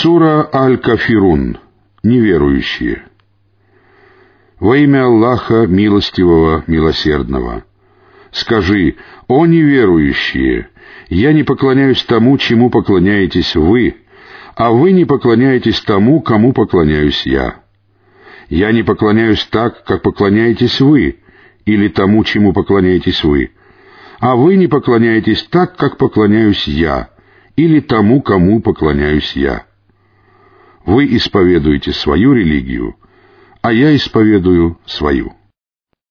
Сура Аль-Кафирун. Неверующие. Во имя Аллаха Милостивого, Милосердного. Скажи, о неверующие, я не поклоняюсь тому, чему поклоняетесь вы, а вы не поклоняетесь тому, кому поклоняюсь я. Я не поклоняюсь так, как поклоняетесь вы, или тому, чему поклоняетесь вы, а вы не поклоняетесь так, как поклоняюсь я, или тому, кому поклоняюсь я. Вы исповедуете свою религию, а я исповедую свою.